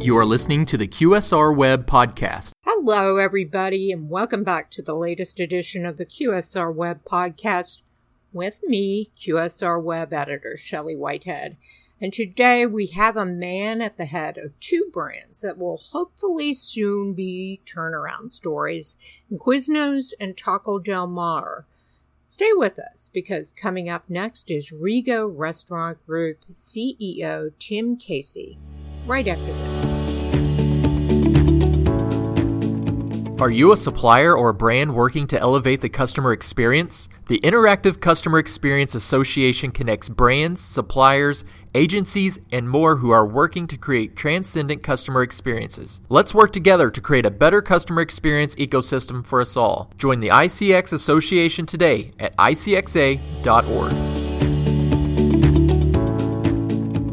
You are listening to the QSR Web Podcast. Hello, everybody, and welcome back to the latest edition of the QSR Web Podcast with me, QSR Web Editor Shelley Whitehead. And today we have a man at the head of two brands that will hopefully soon be turnaround stories Quiznos and Taco Del Mar. Stay with us because coming up next is REGO Restaurant Group CEO Tim Casey right after this. Are you a supplier or a brand working to elevate the customer experience? The Interactive Customer Experience Association connects brands, suppliers, agencies, and more who are working to create transcendent customer experiences. Let's work together to create a better customer experience ecosystem for us all. Join the ICX Association today at icxa.org.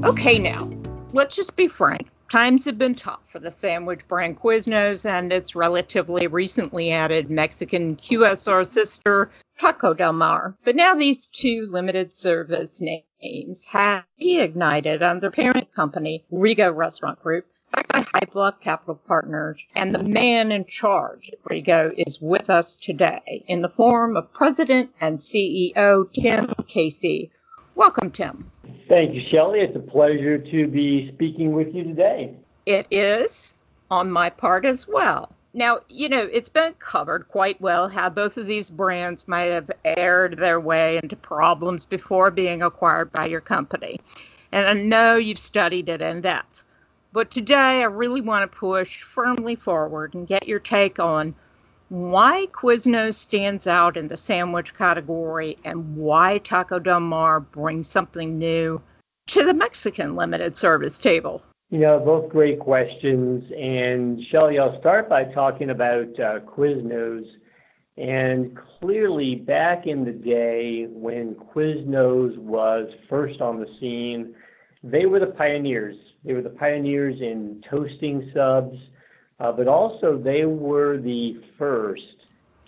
Okay, now, let's just be frank. Times have been tough for the sandwich brand Quiznos and its relatively recently added Mexican QSR sister, Taco Del Mar. But now these two limited service names have reignited their parent company, REGO Restaurant Group, backed by High Bluff Capital Partners, and the man in charge of REGO is with us today in the form of President and CEO Tim Casey. Welcome, Tim. Thank you, Shelley. It's a pleasure to be speaking with you today. It is on my part as well. Now, you know, it's been covered quite well how both of these brands might have erred their way into problems before being acquired by your company. And I know you've studied it in depth. But today I really want to push firmly forward and get your take on why Quiznos stands out in the sandwich category and why Taco Del Mar brings something new to the Mexican limited service table. You know, both great questions. And Shelley, I'll start by talking about uh, Quiznos. And clearly, back in the day when Quiznos was first on the scene, they were the pioneers. They were the pioneers in toasting subs uh, but also they were the first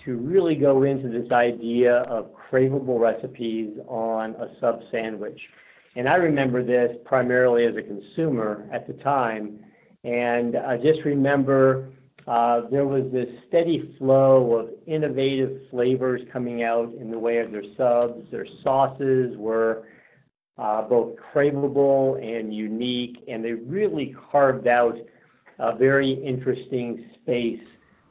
to really go into this idea of craveable recipes on a sub sandwich. And I remember this primarily as a consumer at the time. And I just remember uh, there was this steady flow of innovative flavors coming out in the way of their subs. Their sauces were uh, both craveable and unique, and they really carved out a very interesting space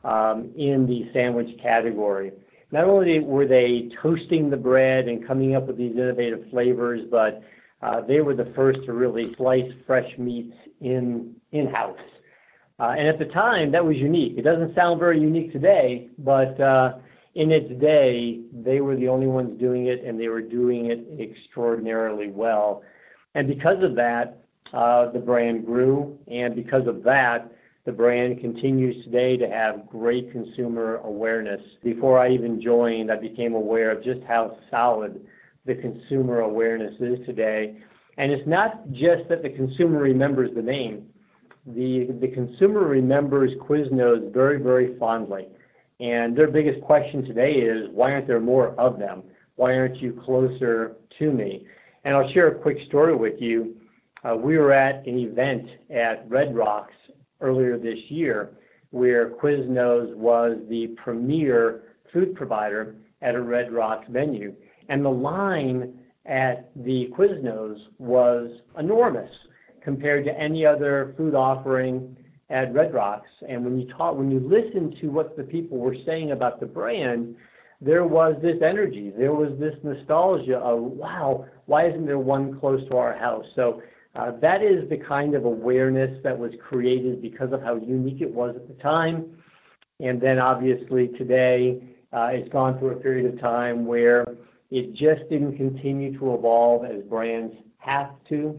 um, in the sandwich category. Not only were they toasting the bread and coming up with these innovative flavors, but uh, they were the first to really slice fresh meats in in-house. Uh, and at the time, that was unique. It doesn't sound very unique today, but uh, in its day, they were the only ones doing it, and they were doing it extraordinarily well. And because of that, Uh, the brand grew, and because of that, the brand continues today to have great consumer awareness. Before I even joined, I became aware of just how solid the consumer awareness is today. And it's not just that the consumer remembers the name. The, consumer remembers Quiznos very, very fondly. And their biggest question today is, why aren't there more of them? Why aren't you closer to me? And I'll share a quick story with you. Uh, we were at an event at Red Rocks earlier this year where Quiznos was the premier food provider at a Red Rocks venue. And the line at the Quiznos was enormous compared to any other food offering at Red Rocks. And when you talk, when you listen to what the people were saying about the brand, there was this energy, there was this nostalgia of, wow, why isn't there one close to our house? Uh, that is the kind of awareness that was created because of how unique it was at the time. And then obviously today, uh, it's gone through a period of time where it just didn't continue to evolve as brands have to.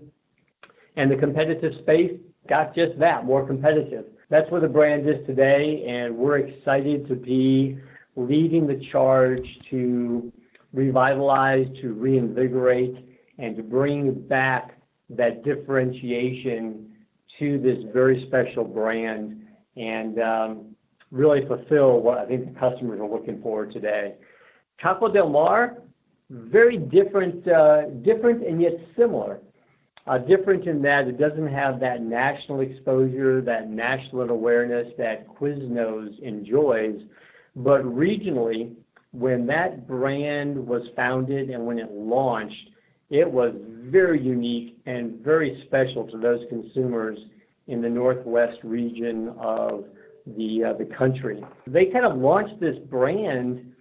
And the competitive space got just that, more competitive. That's where the brand is today, and we're excited to be leading the charge to revitalize, to reinvigorate, and to bring back that differentiation to this very special brand and um, really fulfill what I think the customers are looking for today. Taco Del Mar, very different, uh, different and yet similar. Uh, different in that it doesn't have that national exposure, that national awareness that Quiznos enjoys, but regionally, when that brand was founded and when it launched, it was very unique and very special to those consumers in the Northwest region of the uh, the country. They kind of launched this brand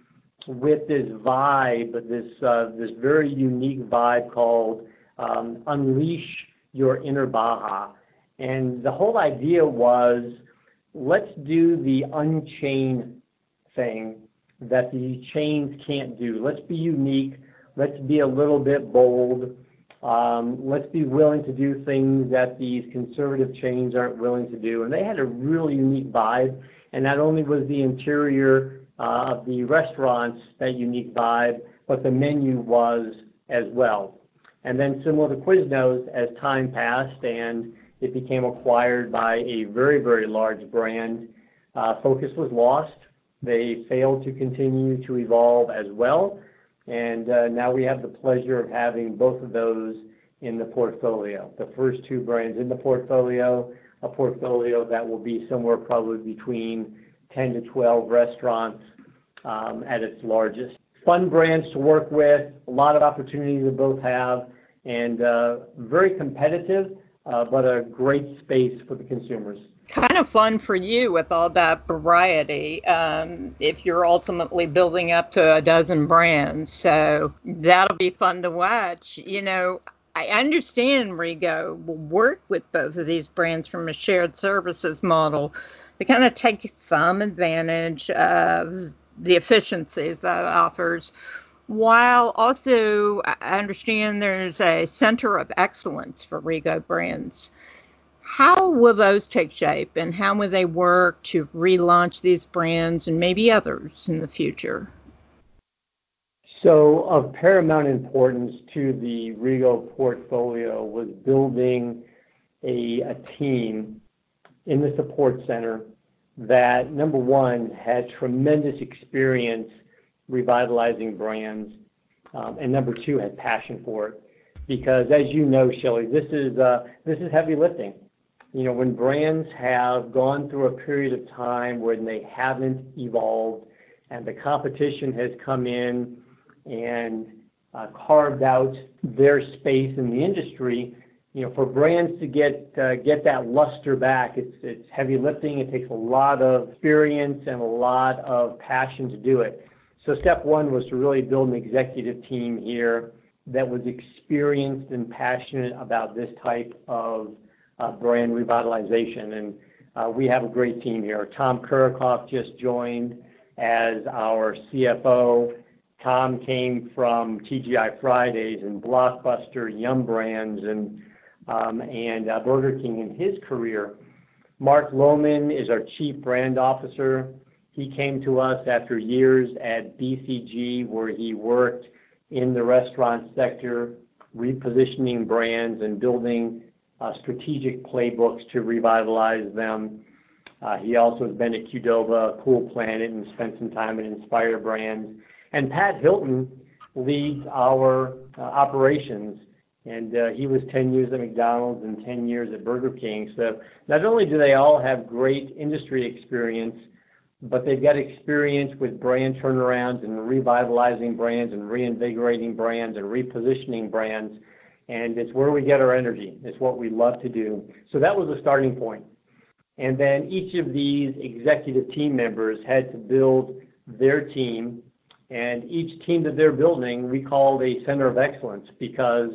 with this vibe, this uh, this very unique vibe called um, "Unleash Your Inner Baja," and the whole idea was let's do the unchain thing that the chains can't do. Let's be unique. Let's be a little bit bold. Um, let's be willing to do things that these conservative chains aren't willing to do. And they had a really unique vibe. And not only was the interior uh, of the restaurants that unique vibe, but the menu was as well. And then similar to Quiznos, as time passed and it became acquired by a very, very large brand, uh, focus was lost. They failed to continue to evolve as well. And uh, now we have the pleasure of having both of those in the portfolio. The first two brands in the portfolio, a portfolio that will be somewhere probably between 10 to 12 restaurants um, at its largest. Fun brands to work with, a lot of opportunities to both have, and uh, very competitive, uh, but a great space for the consumers kind of fun for you with all that variety um, if you're ultimately building up to a dozen brands. So that'll be fun to watch. You know, I understand REGO will work with both of these brands from a shared services model to kind of take some advantage of the efficiencies that it offers while also I understand there's a center of excellence for REGO brands. How will those take shape and how will they work to relaunch these brands and maybe others in the future? So, of paramount importance to the REGO portfolio was building a, a team in the support center that, number one, had tremendous experience revitalizing brands, um, and number two, had passion for it. Because, as you know, Shelley, this is uh, this is heavy lifting you know, when brands have gone through a period of time when they haven't evolved and the competition has come in and uh, carved out their space in the industry, you know, for brands to get uh, get that luster back, it's it's heavy lifting. It takes a lot of experience and a lot of passion to do it. So step one was to really build an executive team here that was experienced and passionate about this type of brand revitalization. And uh, we have a great team here. Tom Kurikoff just joined as our CFO. Tom came from TGI Fridays and Blockbuster, Yum Brands, and um, and uh, Burger King in his career. Mark Lohman is our Chief Brand Officer. He came to us after years at BCG, where he worked in the restaurant sector, repositioning brands and building uh, strategic playbooks to revitalize them. Uh, he also has been at Qdoba, Cool Planet, and spent some time at Inspire Brands. And Pat Hilton leads our uh, operations, and uh, he was 10 years at McDonald's and 10 years at Burger King. So not only do they all have great industry experience, but they've got experience with brand turnarounds and revitalizing brands and reinvigorating brands and repositioning brands and it's where we get our energy. It's what we love to do. So that was a starting point. And then each of these executive team members had to build their team, and each team that they're building we called a center of excellence because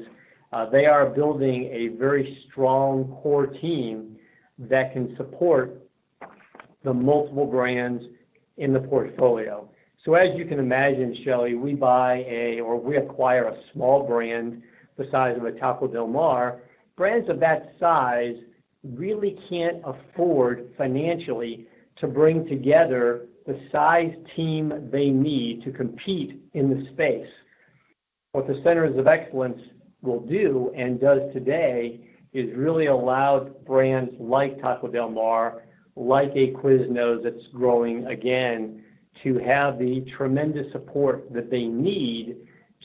uh, they are building a very strong core team that can support the multiple brands in the portfolio. So as you can imagine, Shelley, we buy a or we acquire a small brand the size of a Taco Del Mar, brands of that size really can't afford financially to bring together the size team they need to compete in the space. What the Centers of Excellence will do and does today is really allow brands like Taco Del Mar, like a Quiznos that's growing again, to have the tremendous support that they need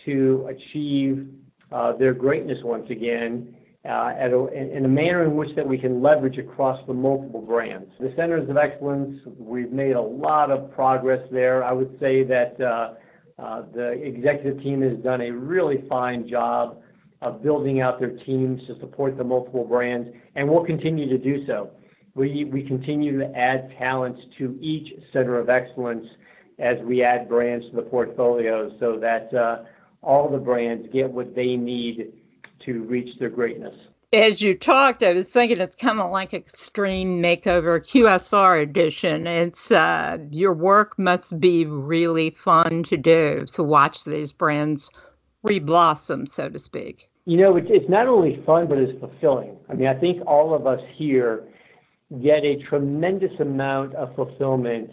to achieve their greatness once again uh, in a manner in which that we can leverage across the multiple brands. The centers of excellence, we've made a lot of progress there. I would say that uh, uh, the executive team has done a really fine job of building out their teams to support the multiple brands, and we'll continue to do so. We, we continue to add talent to each center of excellence as we add brands to the portfolio so that uh, all the brands get what they need to reach their greatness. As you talked, I was thinking it's kind of like Extreme Makeover QSR edition. It's uh, your work must be really fun to do to watch these brands reblossom, so to speak. You know, it's, it's not only fun, but it's fulfilling. I mean, I think all of us here get a tremendous amount of fulfillment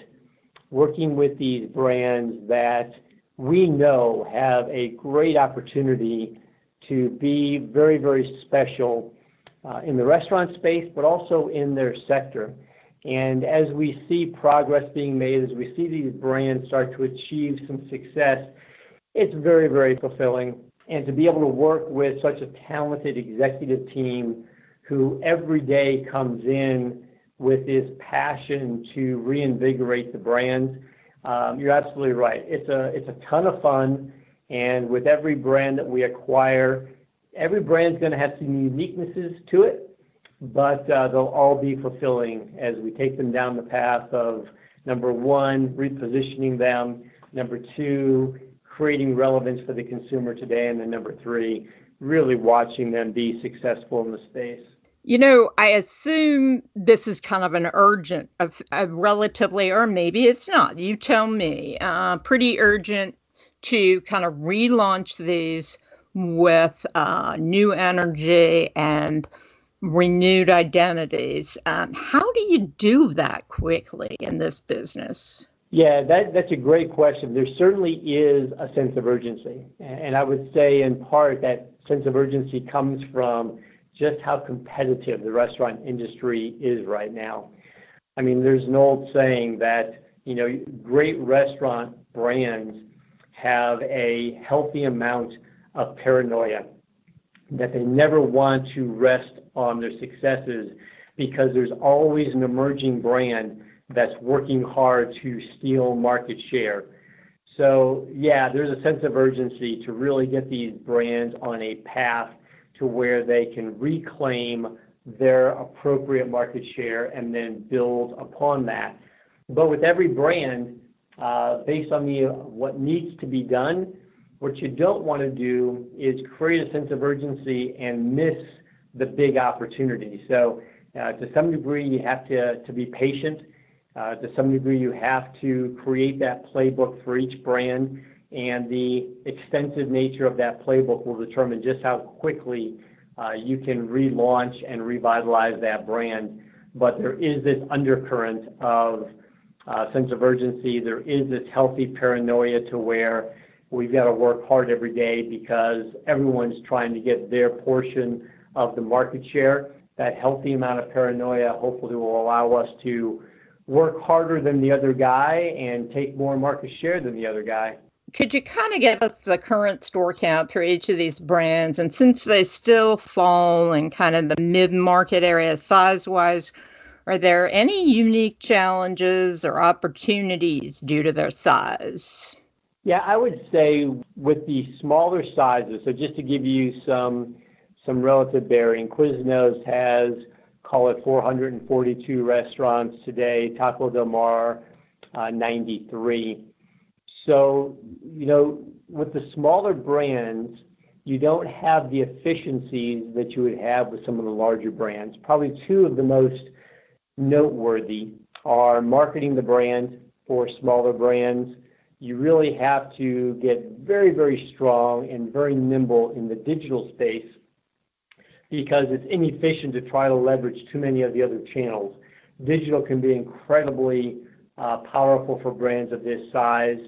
working with these brands that we know have a great opportunity to be very, very special uh, in the restaurant space, but also in their sector. And as we see progress being made, as we see these brands start to achieve some success, it's very, very fulfilling. And to be able to work with such a talented executive team who every day comes in with this passion to reinvigorate the brands, you're absolutely right. It's a, it's a ton of fun. And with every brand that we acquire, every brand's going to have some uniquenesses to it, but uh, they'll all be fulfilling as we take them down the path of number one, repositioning them, number two, creating relevance for the consumer today, and then number three, really watching them be successful in the space. You know, I assume this is kind of an urgent, a, a relatively, or maybe it's not. You tell me. Uh, pretty urgent to kind of relaunch these with uh, new energy and renewed identities. Um, how do you do that quickly in this business? Yeah, that, that's a great question. There certainly is a sense of urgency. And I would say, in part, that sense of urgency comes from just how competitive the restaurant industry is right now. I mean, there's an old saying that, you know, great restaurant brands have a healthy amount of paranoia, that they never want to rest on their successes because there's always an emerging brand that's working hard to steal market share. So, yeah, there's a sense of urgency to really get these brands on a path to where they can reclaim their appropriate market share and then build upon that. But with every brand, uh, based on what needs to be done, what you don't want to do is create a sense of urgency and miss the big opportunity. So, uh, to some degree, you have to, to be patient. Uh, to some degree, you have to create that playbook for each brand, and the extensive nature of that playbook will determine just how quickly uh, you can relaunch and revitalize that brand. But there is this undercurrent of uh, sense of urgency. There is this healthy paranoia to where We've got to work hard every day because everyone's trying to get their portion of the market share. That healthy amount of paranoia hopefully will allow us to work harder than the other guy and take more market share than the other guy. Could you kind of give us the current store count for each of these brands? And since they still fall in kind of the mid market area size wise, are there any unique challenges or opportunities due to their size? Yeah, I would say with the smaller sizes, so just to give you some some relative bearing, Quiznos has, call it 442 restaurants today, Taco Del Mar, uh, 93. So, you know, with the smaller brands, you don't have the efficiencies that you would have with some of the larger brands. Probably two of the most noteworthy are marketing the brand for smaller brands you really have to get very, very strong and very nimble in the digital space because it's inefficient to try to leverage too many of the other channels. Digital can be incredibly uh, powerful for brands of this size.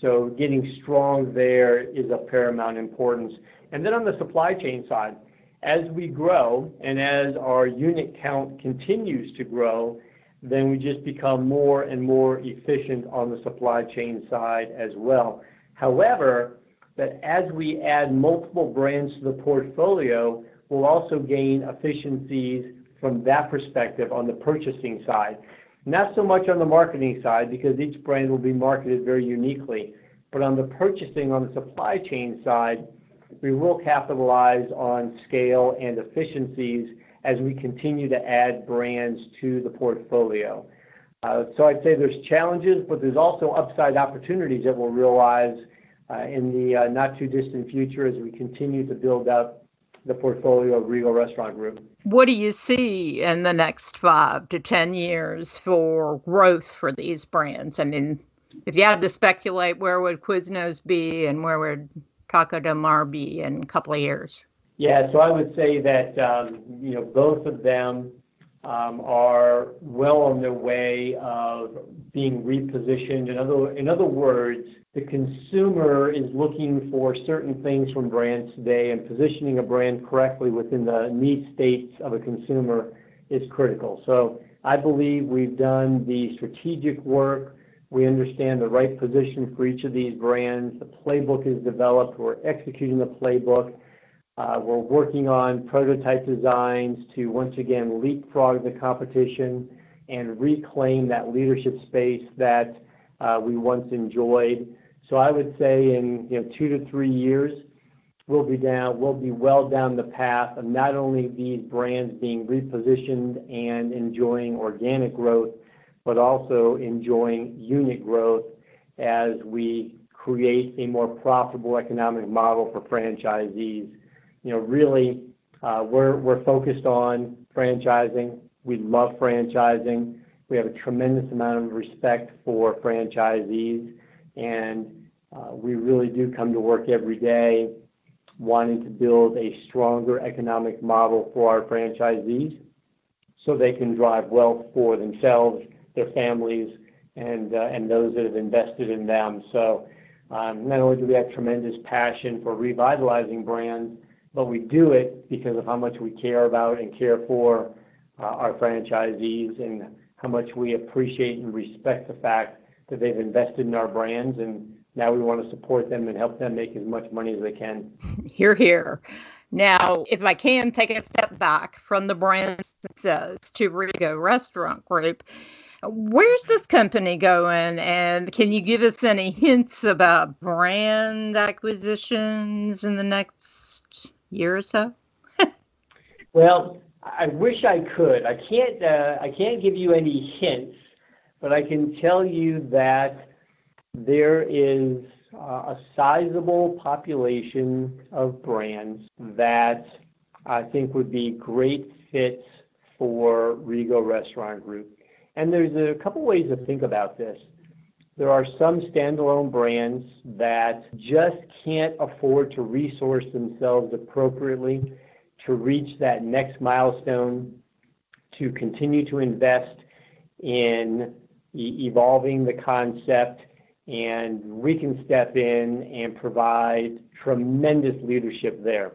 So getting strong there is of paramount importance. And then on the supply chain side, as we grow and as our unit count continues to grow, then we just become more and more efficient on the supply chain side as well. However, that as we add multiple brands to the portfolio, we'll also gain efficiencies from that perspective on the purchasing side. Not so much on the marketing side, because each brand will be marketed very uniquely. But on the purchasing, on the supply chain side, we will capitalize on scale and efficiencies as we continue to add brands to the portfolio. Uh, so I'd say there's challenges, but there's also upside opportunities that we'll realize uh, in the uh, not too distant future as we continue to build out the portfolio of REGO Restaurant Group. What do you see in the next five to 10 years for growth for these brands? I mean, if you had to speculate, where would Quiznos be and where would Taco Del Mar be in a couple of years? Yeah, so I would say that um, you know both of them Um, are well on their way of being repositioned. In other, words, the consumer is looking for certain things from brands today, and positioning a brand correctly within the need states of a consumer is critical. So I believe we've done the strategic work. We understand the right position for each of these brands. The playbook is developed. We're executing the playbook. Uh, we're working on prototype designs to once again leapfrog the competition and reclaim that leadership space that uh, we once enjoyed. So I would say in you know two to three years, we'll be well down the path of not only these brands being repositioned and enjoying organic growth, but also enjoying unit growth as we create a more profitable economic model for franchisees you know, really, uh, we're focused on franchising. We love franchising. We have a tremendous amount of respect for franchisees, and uh, we really do come to work every day wanting to build a stronger economic model for our franchisees so they can drive wealth for themselves, their families, and uh, those that have invested in them. So, um, not only do we have tremendous passion for revitalizing brands, but we do it because of how much we care about and care for uh, our franchisees and how much we appreciate and respect the fact that they've invested in our brands, and now we want to support them and help them make as much money as they can. Hear, hear. Now, if I can take a step back from the brands themselves to REGO Restaurant Group, where's this company going? And can you give us any hints about brand acquisitions in the next year or so? well, I wish I could. I can't. Uh, I can't give you any hints, but I can tell you that there is uh, a sizable population of brands that I think would be great fits for REGO Restaurant Group. And there's a couple ways to think about this. There are some standalone brands that just can't afford to resource themselves appropriately to reach that next milestone, to continue to invest in evolving the concept, and we can step in and provide tremendous leadership there.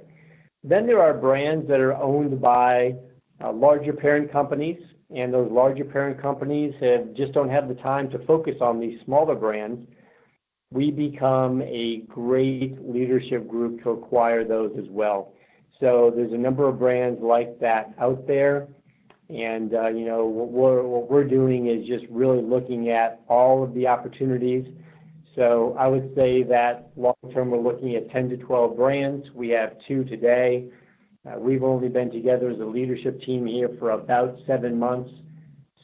Then there are brands that are owned by uh, larger parent companies and those larger parent companies have just don't have the time to focus on these smaller brands, we become a great leadership group to acquire those as well. So there's a number of brands like that out there. And, uh, you what we're doing is just really looking at all of the opportunities. So I would say that long term, we're looking at 10 to 12 brands. We have two today. Uh, we've only been together as a leadership team here for about seven months.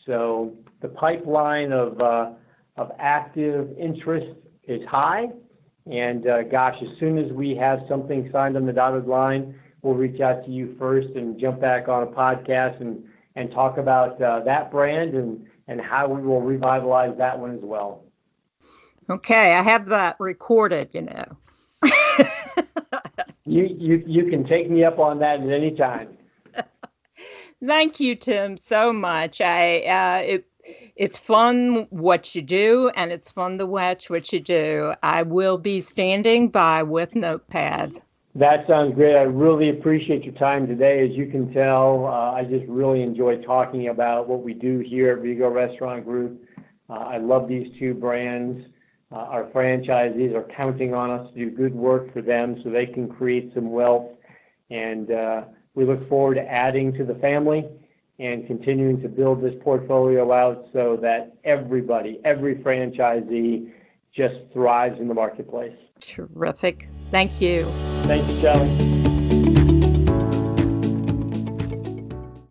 So the pipeline of, uh, of active interest is high. And uh, gosh, as soon as we have something signed on the dotted line, we'll reach out to you first and jump back on a podcast and, talk about that brand and, and how we will revitalize that one as well. Okay, I have that recorded, you know. You, you, you can take me up on that at any time. Thank you, Tim, so much. I uh, it, it's fun what you do, and it's fun to watch what you do. I will be standing by with notepad. That sounds great. I really appreciate your time today. As you can tell, uh, I just really enjoy talking about what we do here at REGO Restaurant Group. Uh, I love these two brands. Uh, our franchisees are counting on us to do good work for them so they can create some wealth. And uh, we look forward to adding to the family and continuing to build this portfolio out so that everybody, every franchisee, just thrives in the marketplace. Terrific. Thank you. Thank you, Shelley.